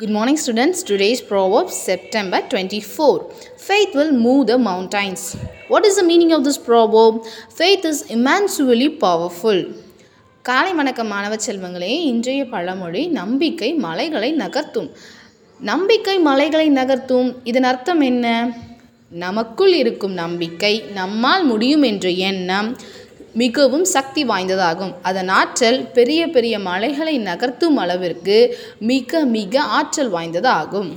Good morning, students. Today's proverb, September 24. Faith will move the mountains. What is the meaning of this proverb? Faith is immensely powerful. காலை வணக்கம் மாணவ செல்வங்களே இன்றைய பழமொழி நம்பிக்கை மலைகளை நகர்த்தும் நம்பிக்கை மலைகளை நகர்த்தும் இதன் அர்த்தம் என்ன நமக்குள் இருக்கும் நம்பிக்கை நம்மால் முடியும் என்ற எண்ணம் மிகவும் சக்தி வாய்ந்ததாகும். அதன் ஆற்றல் பெரிய பெரிய மலைகளை நகர்த்தும் அளவிற்கு மிக மிக ஆற்றல் வாய்ந்ததாகும்.